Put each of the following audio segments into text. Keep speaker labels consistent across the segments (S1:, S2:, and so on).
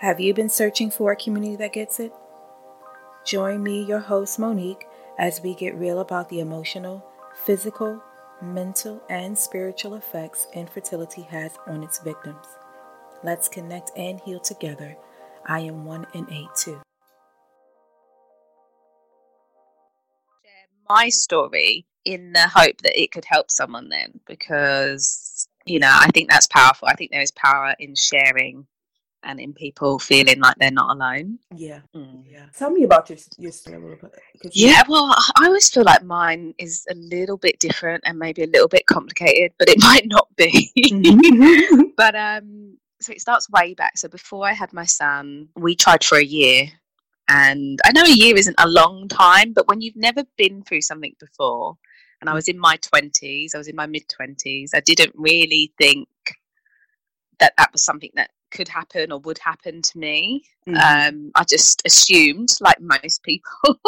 S1: Have you been searching for a community that gets it? Join me, your host Monique, as we get real about the emotional, physical, mental, and spiritual effects infertility has on its victims. Let's connect and heal together. I am one in eight too.
S2: My story in the hope that it could help someone then because you know i think that's powerful i think there is power in sharing and in people feeling like they're not alone
S1: yeah mm. yeah tell me about your, your story a little bit
S2: yeah well i always feel like mine is a little bit different and maybe a little bit complicated but it might not be mm-hmm. but um so it starts way back so before i had my son we tried for a year and I know a year isn't a long time, but when you've never been through something before, and I was in my 20s, I was in my mid 20s. I didn't really think that that was something that could happen or would happen to me. Mm. Um, I just assumed, like most people,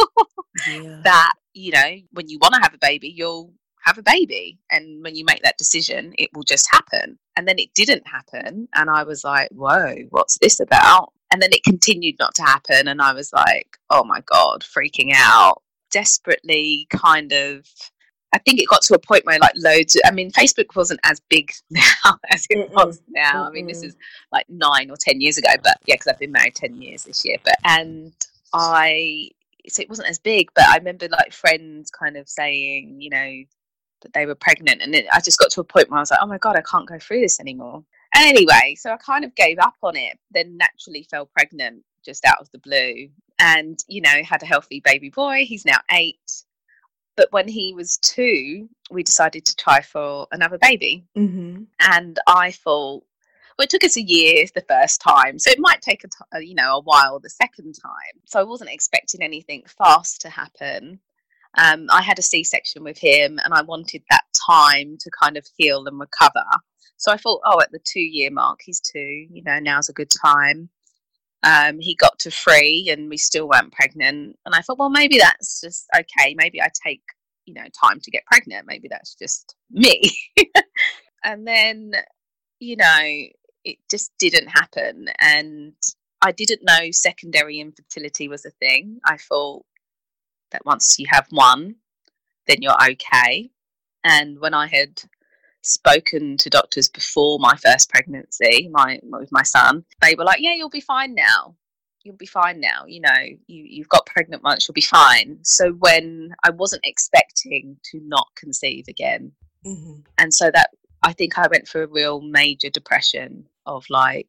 S2: yeah. that, you know, when you want to have a baby, you'll have a baby. And when you make that decision, it will just happen. And then it didn't happen. And I was like, whoa, what's this about? And then it continued not to happen. And I was like, oh my God, freaking out, desperately kind of I think it got to a point where like loads. Of, I mean, Facebook wasn't as big now as it Mm-mm. was now. Mm-mm. I mean, this is like nine or ten years ago, but yeah, because I've been married ten years this year. But and I, so it wasn't as big. But I remember like friends kind of saying, you know, that they were pregnant, and it, I just got to a point where I was like, oh my god, I can't go through this anymore. And anyway, so I kind of gave up on it. Then naturally fell pregnant just out of the blue, and you know, had a healthy baby boy. He's now eight but when he was two, we decided to try for another baby. Mm-hmm. And I thought, well, it took us a year the first time, so it might take a t- you know a while the second time. So I wasn't expecting anything fast to happen. Um, I had a C-section with him, and I wanted that time to kind of heal and recover. So I thought, oh, at the two-year mark, he's two. You know, now's a good time. Um, he got to three and we still weren't pregnant. And I thought, well, maybe that's just okay. Maybe I take, you know, time to get pregnant. Maybe that's just me. and then, you know, it just didn't happen. And I didn't know secondary infertility was a thing. I thought that once you have one, then you're okay. And when I had spoken to doctors before my first pregnancy, my with my son, they were like, "Yeah, you'll be fine now. You'll be fine now. You know, you you've got pregnant once, you'll be fine." So when I wasn't expecting to not conceive again, mm-hmm. and so that I think I went through a real major depression of like,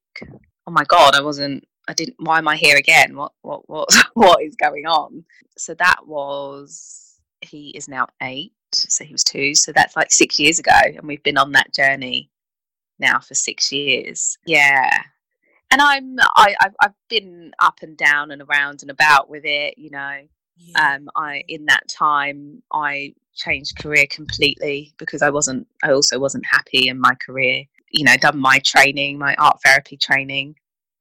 S2: "Oh my god, I wasn't." I didn't. Why am I here again? What what what what is going on? So that was. He is now eight so he was two. So that's like six years ago, and we've been on that journey now for six years. Yeah, and I'm I I've, been up and down and around and about with it. You know, yeah. um, I in that time I changed career completely because I wasn't. I also wasn't happy in my career. You know, done my training, my art therapy training,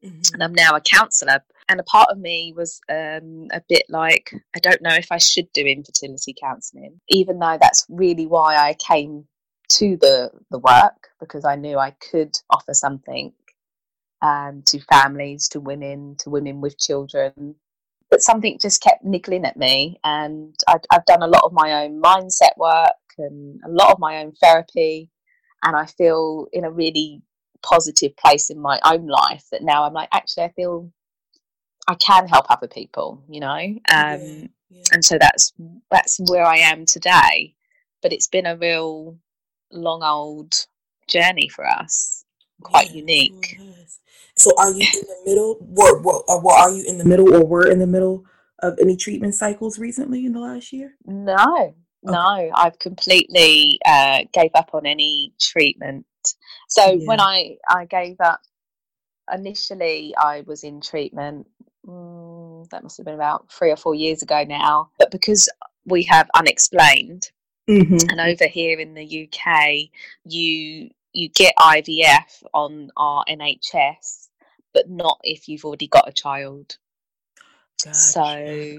S2: mm-hmm. and I'm now a counsellor and a part of me was um, a bit like I don't know if I should do infertility counselling, even though that's really why I came to the the work because I knew I could offer something um, to families, to women, to women with children. But something just kept niggling at me, and I've, I've done a lot of my own mindset work and a lot of my own therapy, and I feel in a really positive place in my own life that now I'm like, actually, I feel I can help other people, you know. Um, yeah, yeah. And so that's that's where I am today. But it's been a real long old journey for us, quite yeah, unique.
S1: So, are you in the middle? Or, or, are you in the middle, or were in the middle of any treatment cycles recently in the last year?
S2: No, okay. no. I've completely uh, gave up on any treatment. So yeah. when I I gave up initially, I was in treatment. Mm, that must have been about three or four years ago now. But because we have unexplained, mm-hmm. and over here in the UK, you you get IVF on our NHS, but not if you've already got a child.
S1: Gotcha. So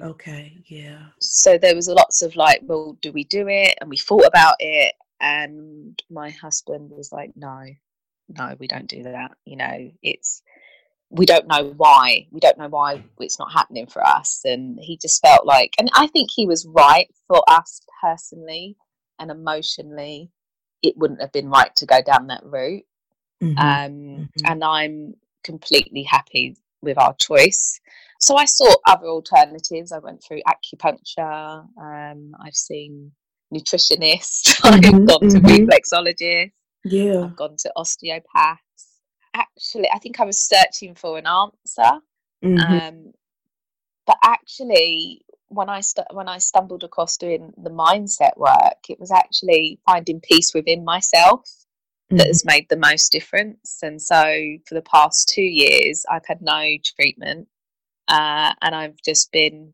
S1: okay, yeah.
S2: So there was lots of like, well, do we do it? And we thought about it, and my husband was like, no, no, we don't do that. You know, it's we don't know why. We don't know why it's not happening for us. And he just felt like, and I think he was right for us personally and emotionally. It wouldn't have been right to go down that route. Mm-hmm. Um, mm-hmm. And I'm completely happy with our choice. So I sought other alternatives. I went through acupuncture. Um, I've seen nutritionists. Mm-hmm, I've gone to mm-hmm. reflexologists.
S1: Yeah.
S2: I've gone to osteopaths. Actually, I think I was searching for an answer. Mm-hmm. Um, but actually, when I st- when I stumbled across doing the mindset work, it was actually finding peace within myself that mm-hmm. has made the most difference. And so, for the past two years, I've had no treatment, uh, and I've just been,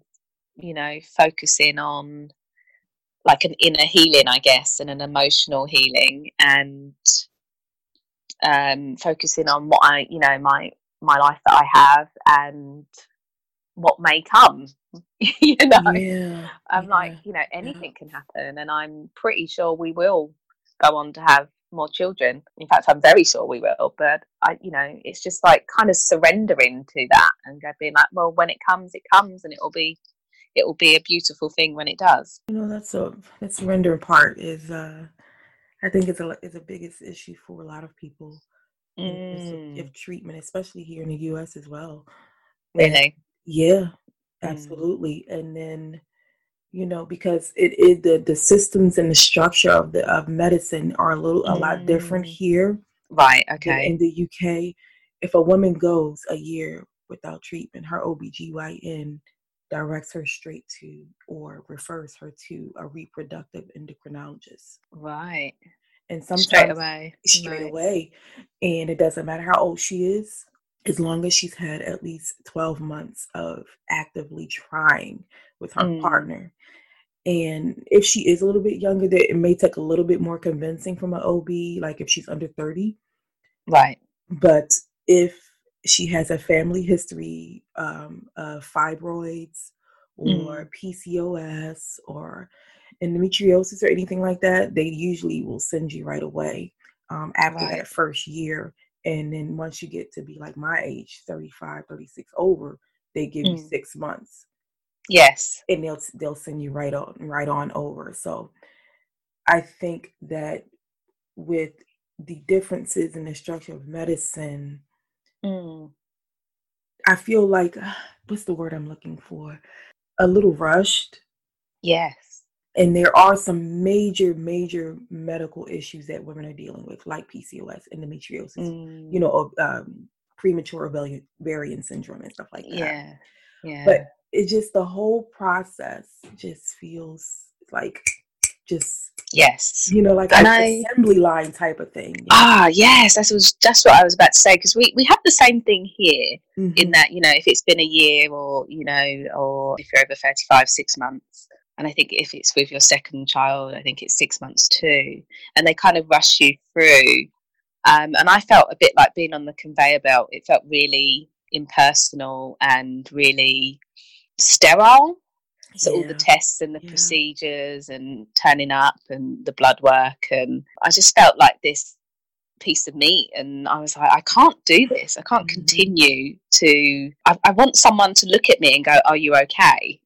S2: you know, focusing on like an inner healing, I guess, and an emotional healing, and um, focusing on what I, you know, my my life that I have and what may come. you know, yeah, I'm yeah, like, you know, anything yeah. can happen, and I'm pretty sure we will go on to have more children. In fact, I'm very sure we will. But I, you know, it's just like kind of surrendering to that and being like, well, when it comes, it comes, and it will be it will be a beautiful thing when it does.
S1: You know, that's a that surrender part is uh I think it's a it's a biggest issue for a lot of people. Mm. If treatment, especially here in the US as well.
S2: Really?
S1: Yeah, mm. absolutely. Mm. And then you know because it, it the the systems and the structure of the of medicine are a little a lot different mm. here
S2: right okay
S1: in the uk if a woman goes a year without treatment her obgyn directs her straight to or refers her to a reproductive endocrinologist.
S2: Right.
S1: And sometimes straight away. Straight right. away. And it doesn't matter how old she is, as long as she's had at least 12 months of actively trying with her mm. partner. And if she is a little bit younger, that it may take a little bit more convincing from an OB, like if she's under 30.
S2: Right.
S1: But if she has a family history um, of fibroids or mm. PCOS or endometriosis or anything like that, they usually will send you right away um, after right. that first year. And then once you get to be like my age, 35, 36 over, they give mm. you six months.
S2: Yes.
S1: And they'll they'll send you right on right on over. So I think that with the differences in the structure of medicine Mm. I feel like what's the word I'm looking for? A little rushed.
S2: Yes.
S1: And there are some major, major medical issues that women are dealing with, like PCOS, endometriosis, mm. you know, um, premature ovarian syndrome and stuff like that.
S2: Yeah. Yeah.
S1: But it just the whole process just feels like just
S2: yes
S1: you know like an assembly line type of thing
S2: ah yes that was just what i was about to say because we, we have the same thing here mm-hmm. in that you know if it's been a year or you know or if you're over 35 six months and i think if it's with your second child i think it's six months too and they kind of rush you through um, and i felt a bit like being on the conveyor belt it felt really impersonal and really sterile so yeah. all the tests and the yeah. procedures and turning up and the blood work and i just felt like this piece of meat and i was like i can't do this i can't mm-hmm. continue to I, I, want someone to look at me and go are you okay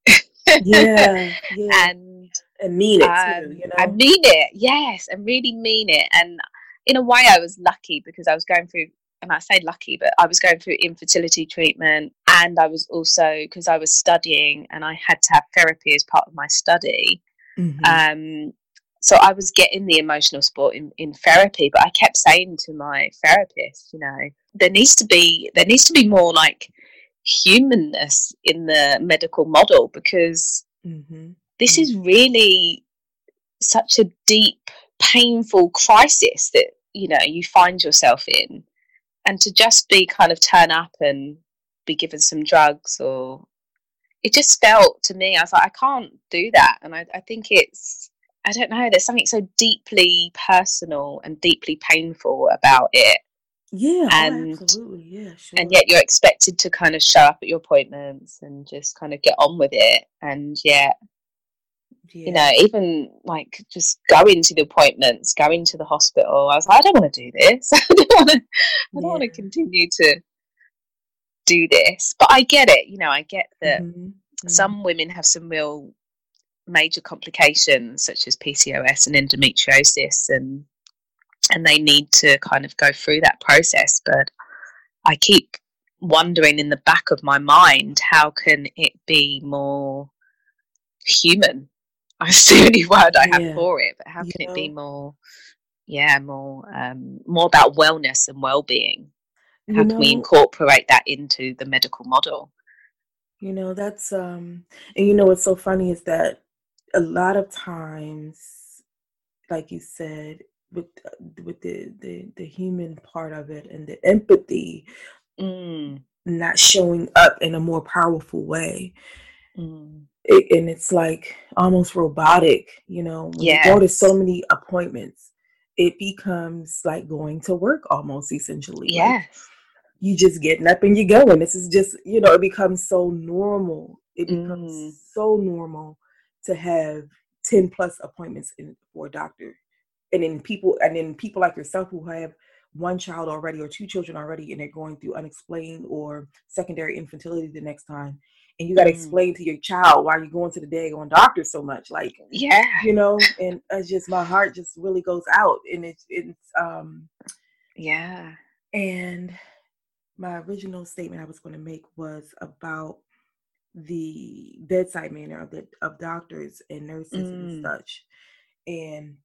S1: yeah,
S2: yeah. and
S1: and mean it um, too, you know?
S2: i mean it yes and really mean it and in a way i was lucky because i was going through and I say lucky, but I was going through infertility treatment and I was also because I was studying and I had to have therapy as part of my study. Mm-hmm. Um, so I was getting the emotional support in, in therapy, but I kept saying to my therapist, you know, there needs to be there needs to be more like humanness in the medical model because mm-hmm. this mm-hmm. is really such a deep, painful crisis that you know you find yourself in and to just be kind of turn up and be given some drugs or it just felt to me i was like i can't do that and i, I think it's i don't know there's something so deeply personal and deeply painful about it
S1: yeah oh,
S2: and
S1: oh, absolutely yeah sure.
S2: and yet you're expected to kind of show up at your appointments and just kind of get on with it and yet yeah. you know even like just going to the appointments going to the hospital i was like i don't want to do this i don't want to i don't yeah. want to continue to do this but i get it you know i get that mm-hmm. Mm-hmm. some women have some real major complications such as pcos and endometriosis and and they need to kind of go through that process but i keep wondering in the back of my mind how can it be more human that's the only word i have yeah. for it but how can you it be more yeah more um more about wellness and well-being how can know, we incorporate that into the medical model
S1: you know that's um and you know what's so funny is that a lot of times like you said with uh, with the the, the human part of it and the empathy mm. not showing up in a more powerful way mm. it, and it's like almost robotic you know when yes. you go to so many appointments it becomes like going to work almost essentially
S2: yes
S1: you just getting up and you going. This is just you know it becomes so normal. It becomes mm. so normal to have 10 plus appointments in, for a doctor. And then people and then people like yourself who have one child already or two children already and they're going through unexplained or secondary infertility the next time. And you got to mm. explain to your child why you're going to the day on doctor so much like
S2: yeah.
S1: you know and it's just my heart just really goes out and it's it's um
S2: yeah.
S1: and my original statement i was going to make was about the bedside manner of the of doctors and nurses mm. and such and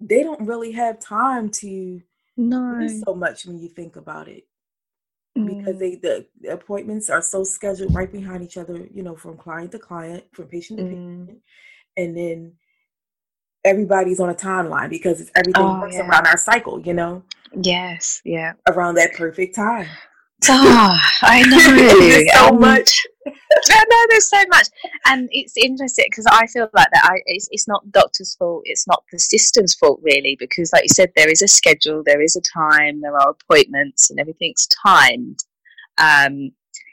S1: they don't really have time to
S2: no.
S1: do so much when you think about it because mm. they the, the, appointments are so scheduled right behind each other you know from client to client from patient to mm. patient and then everybody's on a timeline because it's everything oh, works yeah. around our cycle you know
S2: yes yeah
S1: around that perfect time
S2: Oh, I know so much. I know there's so much, and it's interesting because I feel like that. I it's, it's not doctor's fault. It's not the system's fault really, because like you said, there is a schedule, there is a time, there are appointments, and everything's timed. Um,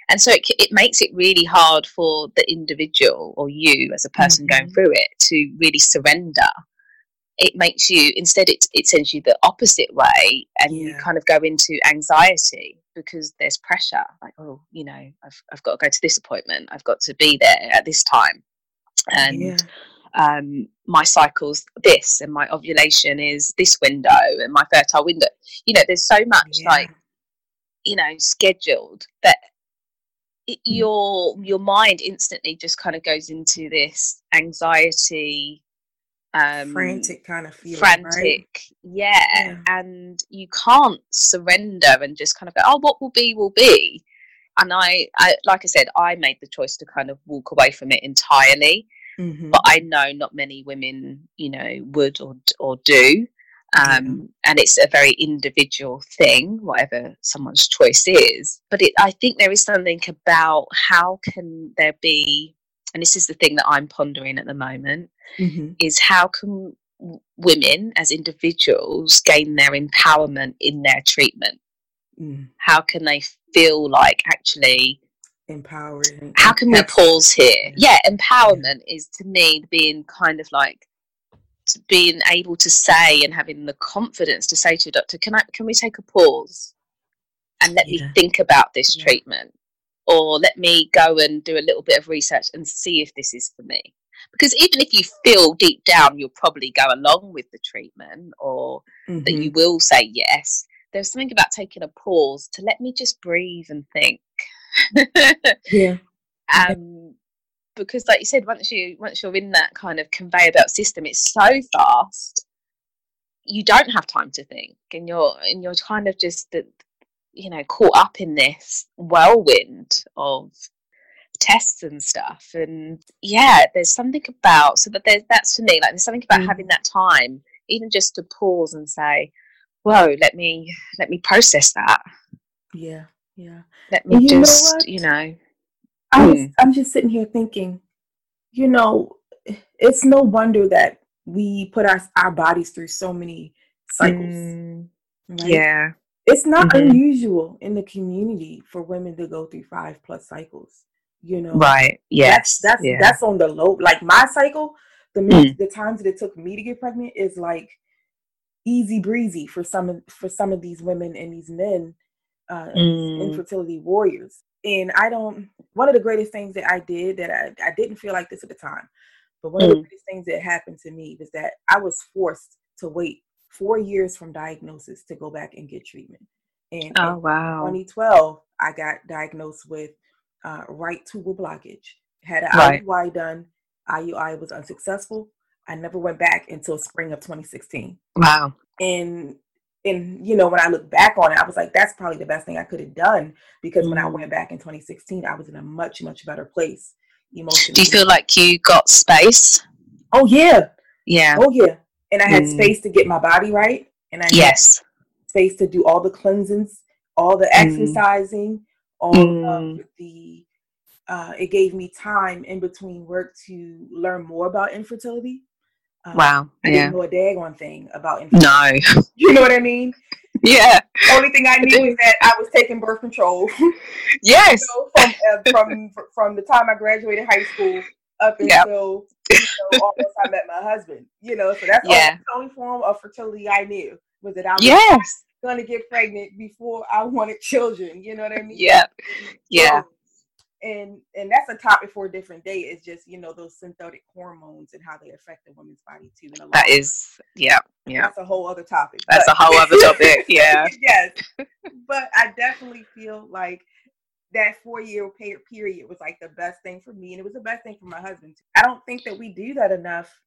S2: and so it, it makes it really hard for the individual or you as a person mm-hmm. going through it to really surrender it makes you instead it, it sends you the opposite way and yeah. you kind of go into anxiety because there's pressure like oh you know I've, I've got to go to this appointment i've got to be there at this time and yeah. um, my cycle's this and my ovulation is this window and my fertile window you know there's so much yeah. like you know scheduled that it, mm. your your mind instantly just kind of goes into this anxiety
S1: um frantic kind of feeling
S2: frantic
S1: right?
S2: yeah. yeah. and you can't surrender and just kind of go oh what will be will be and I, I like i said i made the choice to kind of walk away from it entirely mm-hmm. but i know not many women you know would or or do um, and it's a very individual thing whatever someone's choice is but it, i think there is something about how can there be and this is the thing that I'm pondering at the moment, mm-hmm. is how can women as individuals gain their empowerment in their treatment? Mm. How can they feel like actually
S1: empowering?
S2: How can we pause here? Yeah, empowerment yeah. is to me being kind of like being able to say and having the confidence to say to a doctor, "Can I? Can we take a pause and let yeah. me think about this yeah. treatment?" Or let me go and do a little bit of research and see if this is for me. Because even if you feel deep down you'll probably go along with the treatment or mm-hmm. that you will say yes, there's something about taking a pause to let me just breathe and think.
S1: yeah.
S2: Um, because like you said, once you once you're in that kind of conveyor belt system, it's so fast. You don't have time to think, and you're and you're kind of just the, you know caught up in this whirlwind of tests and stuff and yeah there's something about so that there's that's for me like there's something about mm. having that time even just to pause and say whoa, let me let me process that.
S1: Yeah, yeah.
S2: Let me you just, you know.
S1: I was, mm. I'm just sitting here thinking, you know, it's no wonder that we put our our bodies through so many cycles. Mm.
S2: Right? Yeah.
S1: It's not mm-hmm. unusual in the community for women to go through five plus cycles. You know,
S2: right? Yes,
S1: that's that's,
S2: yeah.
S1: that's on the low. Like my cycle, the mm. the times that it took me to get pregnant is like easy breezy for some of for some of these women and these men, uh, mm. infertility warriors. And I don't. One of the greatest things that I did that I, I didn't feel like this at the time, but one mm. of the mm. greatest things that happened to me was that I was forced to wait four years from diagnosis to go back and get treatment. And
S2: oh wow,
S1: 2012, I got diagnosed with uh, right tubal blockage. Had an right. IUI done. IUI was unsuccessful. I never went back until spring of 2016.
S2: Wow.
S1: And and you know when I look back on it, I was like, that's probably the best thing I could have done because mm. when I mm. went back in 2016, I was in a much much better place emotionally.
S2: Do you feel like you got space?
S1: Oh yeah.
S2: Yeah.
S1: Oh yeah. And I had mm. space to get my body right, and I
S2: yes
S1: space to do all the cleansings, all the mm. exercising, all mm. of the uh, it gave me time in between work to learn more about infertility.
S2: Um, wow.
S1: I
S2: yeah.
S1: didn't know a daggone thing about infertility.
S2: No.
S1: You know what I mean?
S2: Yeah.
S1: Only thing I knew was that I was taking birth control.
S2: Yes.
S1: so from, uh, from from the time I graduated high school up until yep. you know, almost I met my husband. You know, so that's yeah. the only form of fertility I knew was that I was
S2: yes
S1: going to get pregnant before I wanted children. You know what I mean?
S2: Yeah. Yeah. So,
S1: and and that's a topic for a different day. It's just you know those synthetic hormones and how they affect the woman's body too.
S2: And that is, yeah, yeah.
S1: That's a whole other topic.
S2: That's but, a whole other topic. Yeah.
S1: yes, but I definitely feel like that four year period was like the best thing for me, and it was the best thing for my husband. Too. I don't think that we do that enough.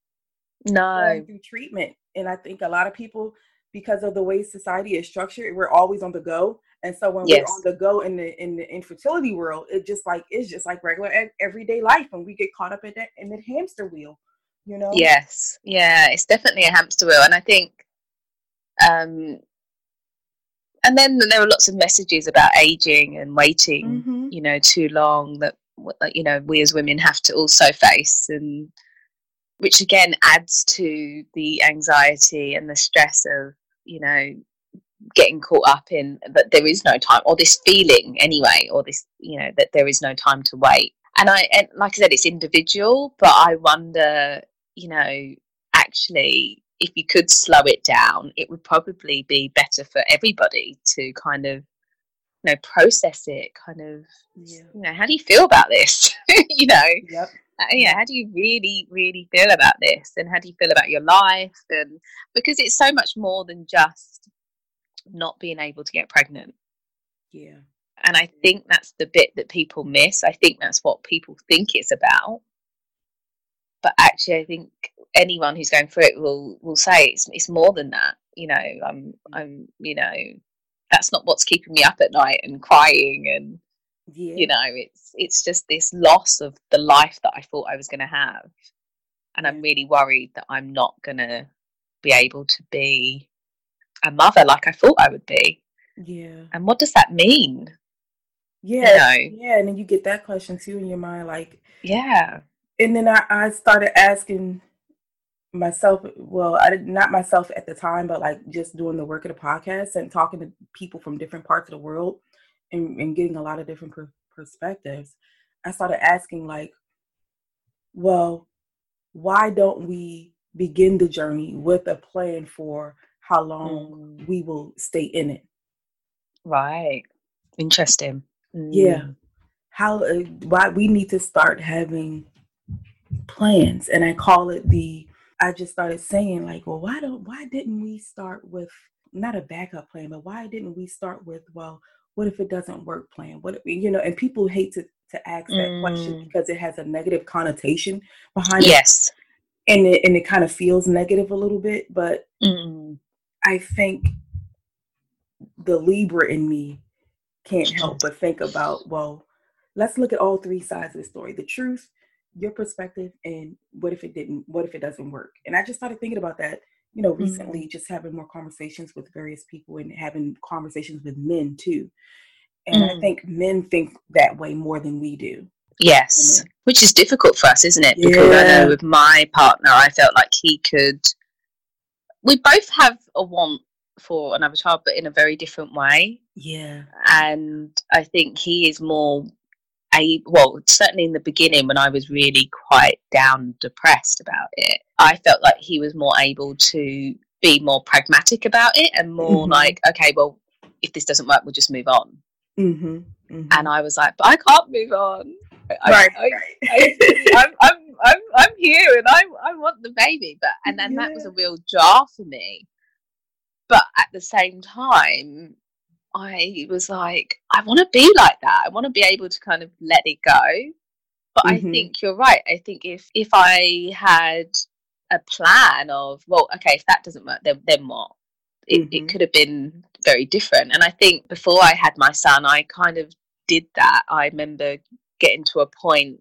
S2: No,
S1: through treatment, and I think a lot of people because of the way society is structured, we're always on the go. And so when yes. we're on the go in the in the infertility world, it just like it's just like regular everyday life, and we get caught up in that in the hamster wheel, you know.
S2: Yes, yeah, it's definitely a hamster wheel, and I think, um, and then there were lots of messages about aging and waiting, mm-hmm. you know, too long that you know we as women have to also face, and which again adds to the anxiety and the stress of you know getting caught up in that there is no time or this feeling anyway or this you know that there is no time to wait and i and like i said it's individual but i wonder you know actually if you could slow it down it would probably be better for everybody to kind of you know process it kind of yeah. you know how do you feel about this? You know?
S1: Yep.
S2: Uh, yeah how do you really really feel about this? And how do you feel about your life? And because it's so much more than just not being able to get pregnant.
S1: Yeah.
S2: And i think that's the bit that people miss. I think that's what people think it's about but actually i think anyone who's going through it will will say it's, it's more than that you know i'm mm. i'm you know that's not what's keeping me up at night and crying and yeah. you know it's it's just this loss of the life that i thought i was going to have and yeah. i'm really worried that i'm not going to be able to be a mother like i thought i would be
S1: yeah
S2: and what does that mean
S1: yeah you know? yeah and then you get that question too in your mind like
S2: yeah
S1: and then i, I started asking myself well i did not myself at the time but like just doing the work of the podcast and talking to people from different parts of the world and, and getting a lot of different per- perspectives, I started asking, like, well, why don't we begin the journey with a plan for how long mm. we will stay in it?
S2: Right. Interesting.
S1: Mm. Yeah. How, uh, why we need to start having plans. And I call it the, I just started saying, like, well, why don't, why didn't we start with not a backup plan, but why didn't we start with, well, what if it doesn't work plan what if, you know and people hate to to ask that mm. question because it has a negative connotation behind
S2: yes.
S1: it Yes and it and it kind of feels negative a little bit but
S2: mm.
S1: i think the libra in me can't help but think about well let's look at all three sides of the story the truth your perspective and what if it didn't what if it doesn't work and i just started thinking about that you know, recently mm-hmm. just having more conversations with various people and having conversations with men too. And mm. I think men think that way more than we do.
S2: Yes, which is difficult for us, isn't it? Because yeah. I know with my partner, I felt like he could. We both have a want for another child, but in a very different way.
S1: Yeah.
S2: And I think he is more a well, certainly in the beginning when I was really quite down, depressed about it, I felt like he was more able to be more pragmatic about it and more mm-hmm. like, okay, well, if this doesn't work, we'll just move on.
S1: Mm-hmm. Mm-hmm.
S2: And I was like, but I can't move on.
S1: Right, I, right.
S2: I, am I'm, I'm, I'm here and I, I want the baby. But, and then yeah. that was a real jar for me. But at the same time, I was like, I want to be like that. I want to be able to kind of let it go. But mm-hmm. I think you're right. I think if if I had a plan of, well, okay, if that doesn't work, then then what? It, mm-hmm. it could have been very different. And I think before I had my son, I kind of did that. I remember getting to a point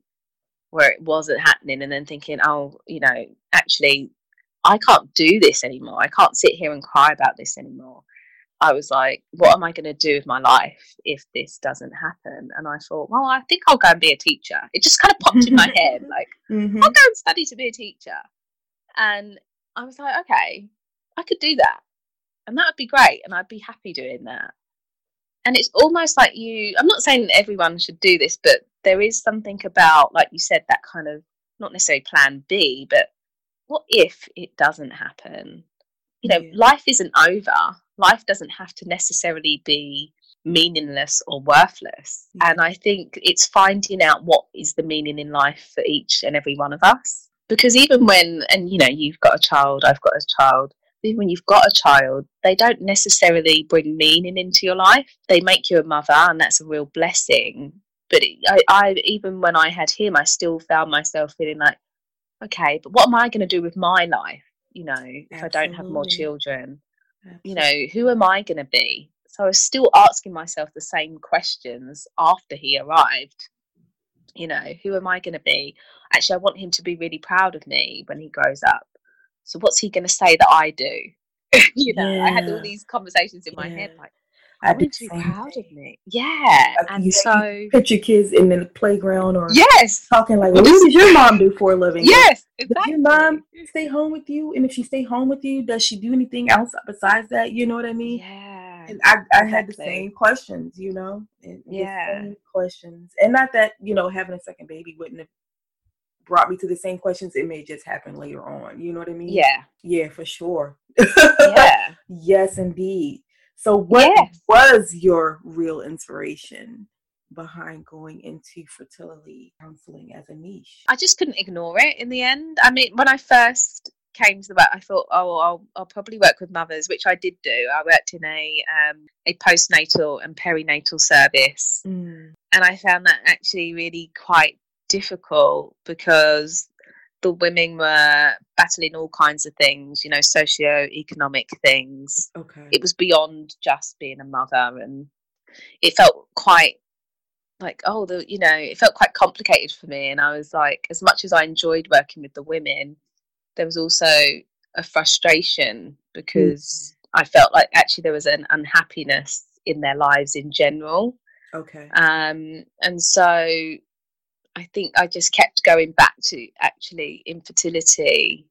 S2: where it wasn't happening and then thinking, oh, you know, actually, I can't do this anymore. I can't sit here and cry about this anymore. I was like, what am I going to do with my life if this doesn't happen? And I thought, well, I think I'll go and be a teacher. It just kind of popped in my head, like, mm-hmm. I'll go and study to be a teacher. And I was like, okay, I could do that. And that would be great. And I'd be happy doing that. And it's almost like you, I'm not saying everyone should do this, but there is something about, like you said, that kind of not necessarily plan B, but what if it doesn't happen? You know, yeah. life isn't over life doesn't have to necessarily be meaningless or worthless. Mm-hmm. And I think it's finding out what is the meaning in life for each and every one of us. Because even when, and you know, you've got a child, I've got a child, even when you've got a child, they don't necessarily bring meaning into your life. They make you a mother, and that's a real blessing. But I, I, even when I had him, I still found myself feeling like, okay, but what am I going to do with my life? You know, if Absolutely. I don't have more children, you know, who am I going to be? So I was still asking myself the same questions after he arrived. You know, who am I going to be? Actually, I want him to be really proud of me when he grows up. So what's he going to say that I do? you know, yeah. I had all these conversations in my yeah. head like, I want to be proud of me. Yeah. and you, so
S1: you picture kids in the playground or
S2: yes,
S1: talking like, well, what does your mom do for a living?
S2: Yes, exactly.
S1: Does your mom stay home with you? And if she stay home with you, does she do anything else besides that? You know what I mean?
S2: Yeah.
S1: And I, I exactly. had the same questions, you know?
S2: And yeah.
S1: questions. And not that, you know, having a second baby wouldn't have brought me to the same questions. It may just happen later on. You know what I mean?
S2: Yeah.
S1: Yeah, for sure.
S2: yeah.
S1: yes, indeed. So, what yes. was your real inspiration behind going into fertility counseling as a niche?
S2: I just couldn't ignore it in the end. I mean, when I first came to the work, I thought, oh, I'll, I'll probably work with mothers, which I did do. I worked in a um, a postnatal and perinatal service,
S1: mm.
S2: and I found that actually really quite difficult because the women were battling all kinds of things, you know, socio-economic things.
S1: Okay.
S2: It was beyond just being a mother and it felt quite like oh the you know it felt quite complicated for me and i was like as much as i enjoyed working with the women there was also a frustration because mm. i felt like actually there was an unhappiness in their lives in general
S1: okay
S2: um and so I think I just kept going back to actually infertility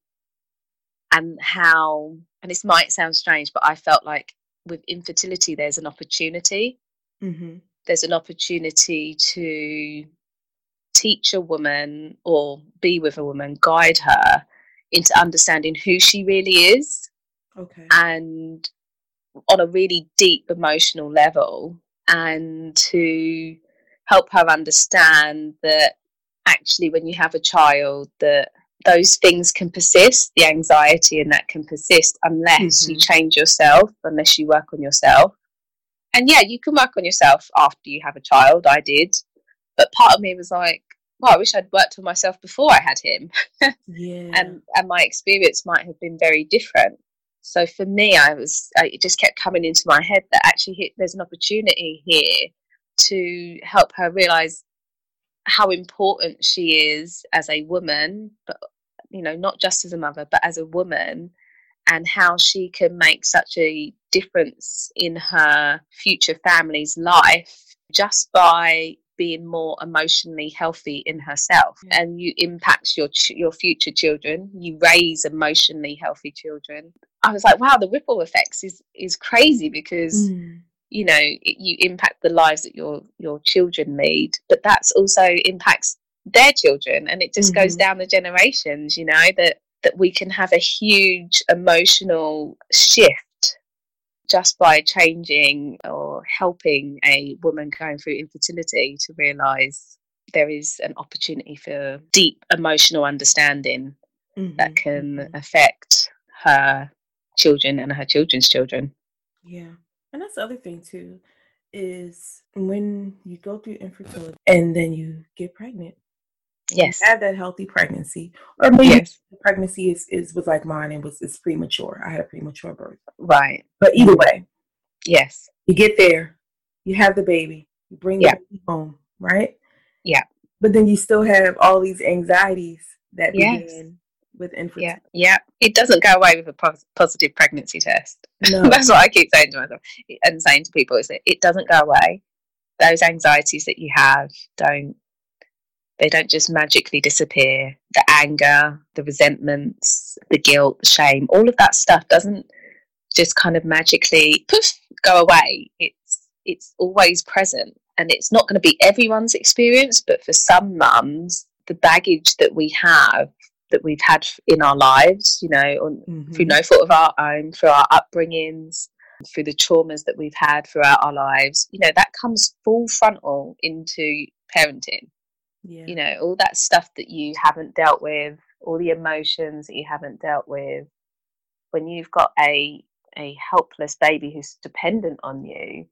S2: and how, and this might sound strange, but I felt like with infertility, there's an opportunity.
S1: Mm-hmm.
S2: There's an opportunity to teach a woman or be with a woman, guide her into understanding who she really is.
S1: Okay.
S2: And on a really deep emotional level, and to help her understand that actually when you have a child that those things can persist the anxiety and that can persist unless mm-hmm. you change yourself unless you work on yourself. And yeah you can work on yourself after you have a child i did. But part of me was like well i wish i'd worked on myself before i had him.
S1: Yeah.
S2: And and my experience might have been very different. So for me i was it just kept coming into my head that actually there's an opportunity here to help her realize how important she is as a woman, but you know, not just as a mother, but as a woman, and how she can make such a difference in her future family's life just by being more emotionally healthy in herself mm. and you impact your ch- your future children you raise emotionally healthy children i was like wow the ripple effects is is crazy because mm. You know it, you impact the lives that your your children lead but that's also impacts their children and it just mm-hmm. goes down the generations you know that that we can have a huge emotional shift just by changing or helping a woman going through infertility to realize there is an opportunity for deep emotional understanding mm-hmm. that can mm-hmm. affect her children and her children's children.
S1: Yeah. And that's the other thing too is when you go through infertility and then you get pregnant,
S2: yes.
S1: have that healthy pregnancy or maybe yes. pregnancy is, is was like mine and was is premature. I had a premature birth.
S2: Right.
S1: But either way
S2: yes.
S1: you get there you have the baby you bring yeah. the home right?
S2: Yeah.
S1: But then you still have all these anxieties that yes. begin with infertility
S2: yeah yeah it doesn't go away with a positive pregnancy test no. that's what i keep saying to myself and saying to people is that it doesn't go away those anxieties that you have don't they don't just magically disappear. The anger, the resentments, the guilt, the shame, all of that stuff doesn't just kind of magically poof go away. It's it's always present. And it's not going to be everyone's experience, but for some mums, the baggage that we have that we've had in our lives, you know, mm-hmm. through no fault of our own, through our upbringings, through the traumas that we've had throughout our lives, you know, that comes full frontal into parenting yeah. you know all that stuff that you haven't dealt with all the emotions that you haven't dealt with when you've got a a helpless baby who's dependent on you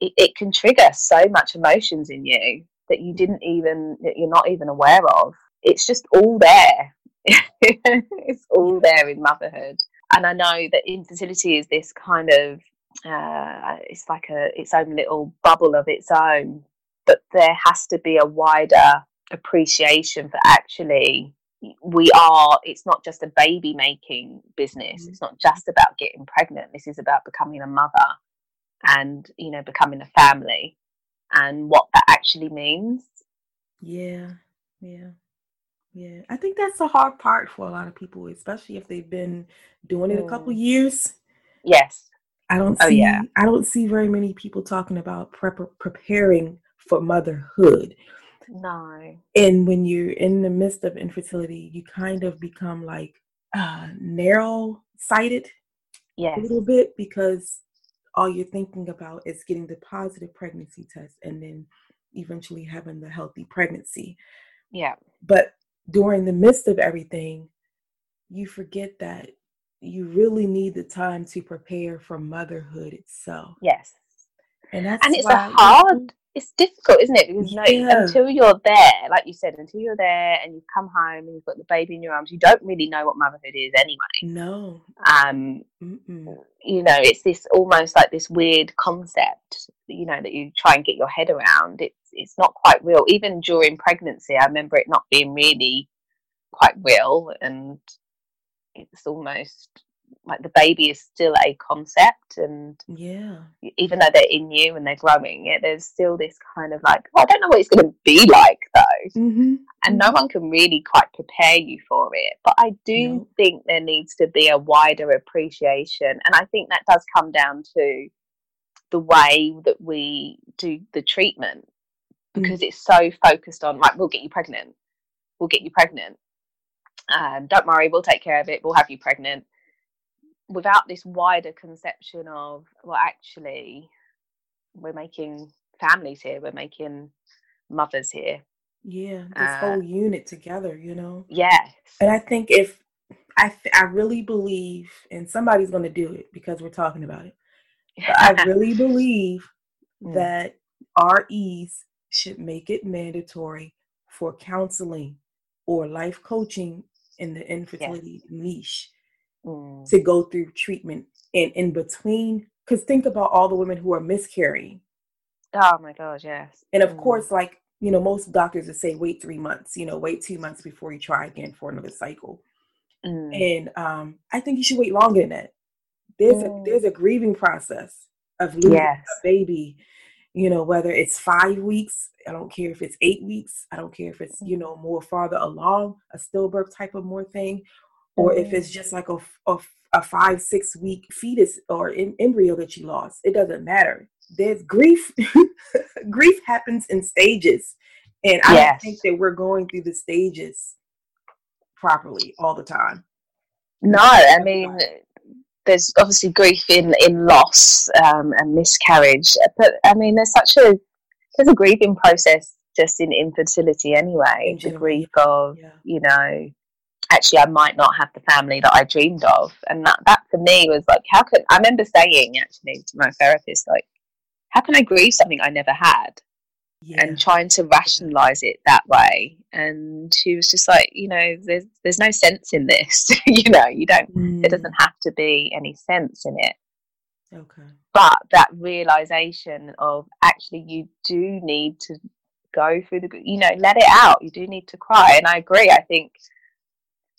S2: it, it can trigger so much emotions in you that you didn't even that you're not even aware of it's just all there. It's all there in motherhood. And i know that infertility is this kind of uh, it's like a its own little bubble of its own but there has to be a wider appreciation for actually we are it's not just a baby making business. It's not just about getting pregnant. This is about becoming a mother and you know becoming a family and what that actually means.
S1: Yeah yeah yeah i think that's the hard part for a lot of people especially if they've been doing it a couple mm. years
S2: yes
S1: i don't oh, see oh, yeah. i don't see very many people talking about prep- preparing for motherhood.
S2: No.
S1: And when you're in the midst of infertility, you kind of become like uh, narrow sighted
S2: yes.
S1: a little bit because all you're thinking about is getting the positive pregnancy test and then eventually having the healthy pregnancy.
S2: Yeah.
S1: But during the midst of everything, you forget that you really need the time to prepare for motherhood itself.
S2: Yes.
S1: And that's
S2: and it's a hard it's difficult, isn't it? Because yeah. until you're there, like you said, until you're there and you've come home and you've got the baby in your arms, you don't really know what motherhood is anyway.
S1: No.
S2: Um, Mm-mm. you know, it's this almost like this weird concept, you know, that you try and get your head around. It's it's not quite real. Even during pregnancy, I remember it not being really quite real, and it's almost like the baby is still a concept and
S1: yeah
S2: even though they're in you and they're growing it there's still this kind of like oh, i don't know what it's going to be like though
S1: mm-hmm.
S2: and no one can really quite prepare you for it but i do no. think there needs to be a wider appreciation and i think that does come down to the way that we do the treatment. Because mm-hmm. it's so focused on like we'll get you pregnant. We'll get you pregnant. Um, don't worry we'll take care of it. We'll have you pregnant. Without this wider conception of well actually we're making families here. We're making mothers here.
S1: Yeah this uh, whole unit together you know?
S2: yes.
S1: And i think if i i really believe and somebody's going to do it because we're talking about it i really believe mm. that res should make it mandatory for counseling or life coaching in the infertility yes. niche mm. to go through treatment and in between because think about all the women who are miscarrying
S2: oh my gosh yes
S1: and of mm. course like you know most doctors would say wait three months you know wait two months before you try again for another cycle Mm. And um, I think you should wait longer than that. There's mm. a there's a grieving process of losing yes. a baby. You know, whether it's five weeks, I don't care if it's eight weeks, I don't care if it's you know more farther along, a stillbirth type of more thing, or if it's mm. just like a, a, a five six week fetus or in, embryo that you lost. It doesn't matter. There's grief. grief happens in stages, and I yes. don't think that we're going through the stages properly all the time.
S2: No, I mean, there's obviously grief in in loss um, and miscarriage, but I mean, there's such a there's a grieving process just in infertility anyway. the grief of yeah. you know, actually, I might not have the family that I dreamed of, and that that for me was like, how could I remember saying actually to my therapist like, how can I grieve something I never had? Yeah. and trying to rationalize it that way. And she was just like, you know, there's there's no sense in this. you know, you don't. Mm. There doesn't have to be any sense in it.
S1: Okay.
S2: But that realization of actually, you do need to go through the, you know, let it out. You do need to cry. And I agree. I think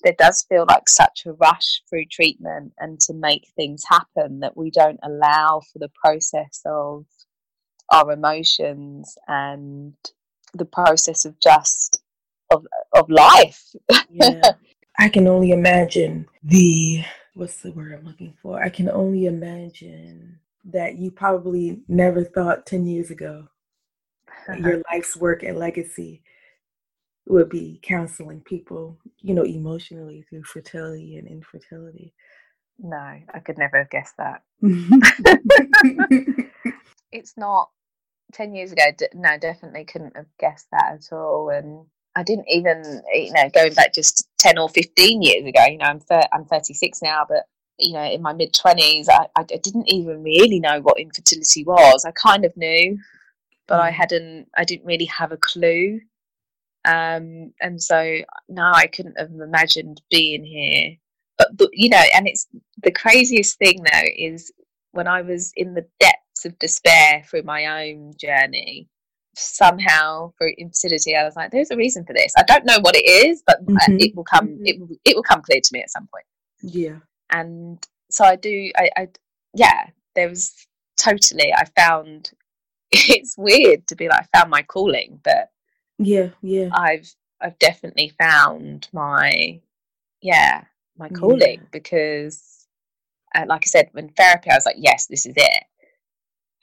S2: there does feel like such a rush through treatment and to make things happen that we don't allow for the process of our emotions and the process of just of of life.
S1: yeah. I can only imagine the what's the word I'm looking for? I can only imagine that you probably never thought 10 years ago your uh-huh. life's work and legacy would be counseling people, you know, emotionally through fertility and infertility.
S2: No, I could never have guessed that. it's not 10 years ago, no, definitely couldn't have guessed that at all. And I didn't even, you know, going back just 10 or 15 years ago, you know, I'm, thir- I'm 36 now, but, you know, in my mid 20s, I, I didn't even really know what infertility was. I kind of knew, but I mm. hadn't, I didn't really have a clue. Um, and so, no, I couldn't have imagined being here. But, but, you know, and it's the craziest thing though is when I was in the depth of despair through my own journey somehow through infertility i was like there's a reason for this i don't know what it is but mm-hmm. it will come mm-hmm. it will it will come clear to me at some point
S1: yeah
S2: and so i do i, I yeah there was totally i found it's weird to be like i found my calling but
S1: yeah yeah
S2: i've i've definitely found my yeah my calling yeah. because uh, like i said when therapy i was like yes this is it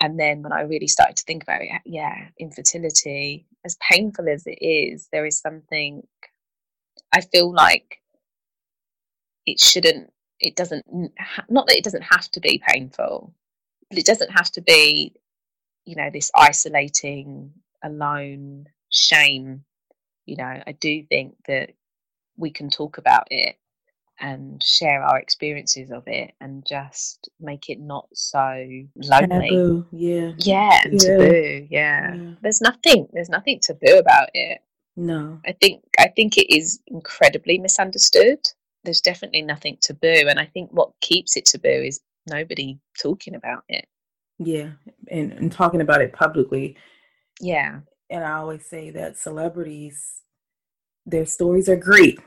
S2: and then when I really started to think about it, yeah, infertility, as painful as it is, there is something I feel like it shouldn't, it doesn't, not that it doesn't have to be painful, but it doesn't have to be, you know, this isolating, alone shame. You know, I do think that we can talk about it and share our experiences of it and just make it not so lonely.
S1: Taboo. Yeah.
S2: Yeah, yeah. taboo. Yeah. yeah. There's nothing there's nothing taboo about it.
S1: No.
S2: I think I think it is incredibly misunderstood. There's definitely nothing taboo and I think what keeps it taboo is nobody talking about it.
S1: Yeah. And and talking about it publicly.
S2: Yeah.
S1: And I always say that celebrities their stories are great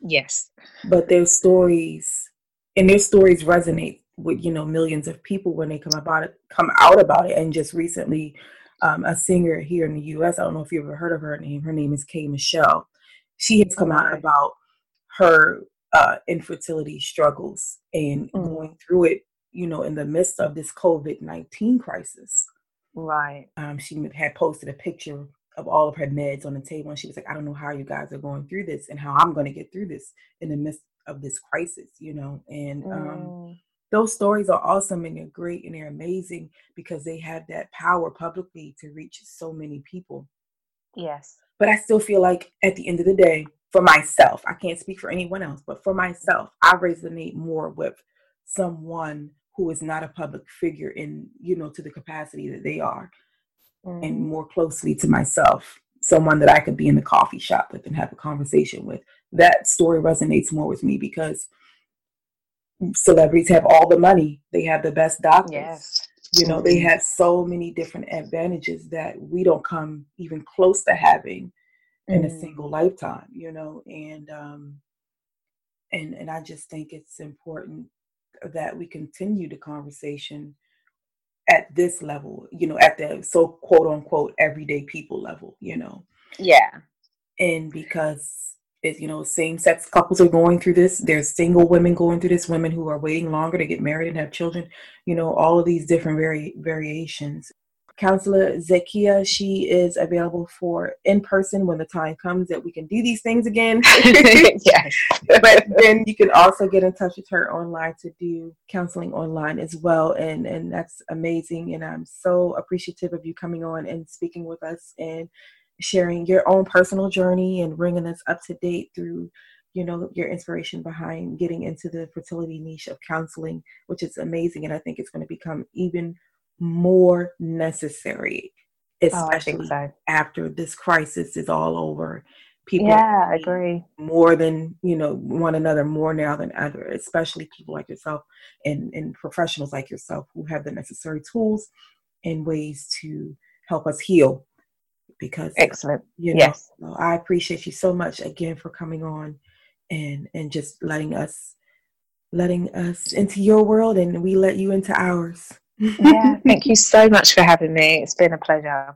S2: Yes.
S1: But their stories and their stories resonate with, you know, millions of people when they come about it come out about it. And just recently, um, a singer here in the US, I don't know if you ever heard of her name. Her name is K Michelle. She has come out about her uh, infertility struggles and mm. going through it, you know, in the midst of this COVID 19 crisis.
S2: Right.
S1: Um, she had posted a picture of all of her meds on the table. And she was like, I don't know how you guys are going through this and how I'm going to get through this in the midst of this crisis, you know? And um, mm. those stories are awesome and they're great and they're amazing because they have that power publicly to reach so many people.
S2: Yes.
S1: But I still feel like at the end of the day, for myself, I can't speak for anyone else, but for myself, I resonate more with someone who is not a public figure in, you know, to the capacity that they are mm. and more closely to myself, someone that I could be in the coffee shop with and have a conversation with. That story resonates more with me because celebrities have all the money, they have the best doctors.
S2: Yes.
S1: You know, they have so many different advantages that we don't come even close to having in a single lifetime, you know, and um and and I just think it's important that we continue the conversation at this level, you know, at the so quote unquote everyday people level, you know.
S2: Yeah.
S1: And because it, you know, same sex couples are going through this. There's single women going through this, women who are waiting longer to get married and have children, you know, all of these different vari- variations. Counselor Zakia, she is available for in person when the time comes that we can do these things again. yes. but then you can also get in touch with her online to do counseling online as well. And, and that's amazing. And I'm so appreciative of you coming on and speaking with us and sharing your own personal journey and bringing us up to date through you know your inspiration behind getting into the fertility niche of counseling which is amazing and i think it's going to become even more necessary, oh, especially oh, so. after this crisis is all over.
S2: People yeah, I agree.
S1: More than you know one another more now than ever, especially people like yourself and, and professionals like yourself who have the necessary tools and ways to help us heal. Because
S2: excellent,
S1: you know, yes, I appreciate you so much again for coming on and and just letting us letting us into your world and we let you into ours
S2: yeah, thank you so much for having me. It's been a pleasure.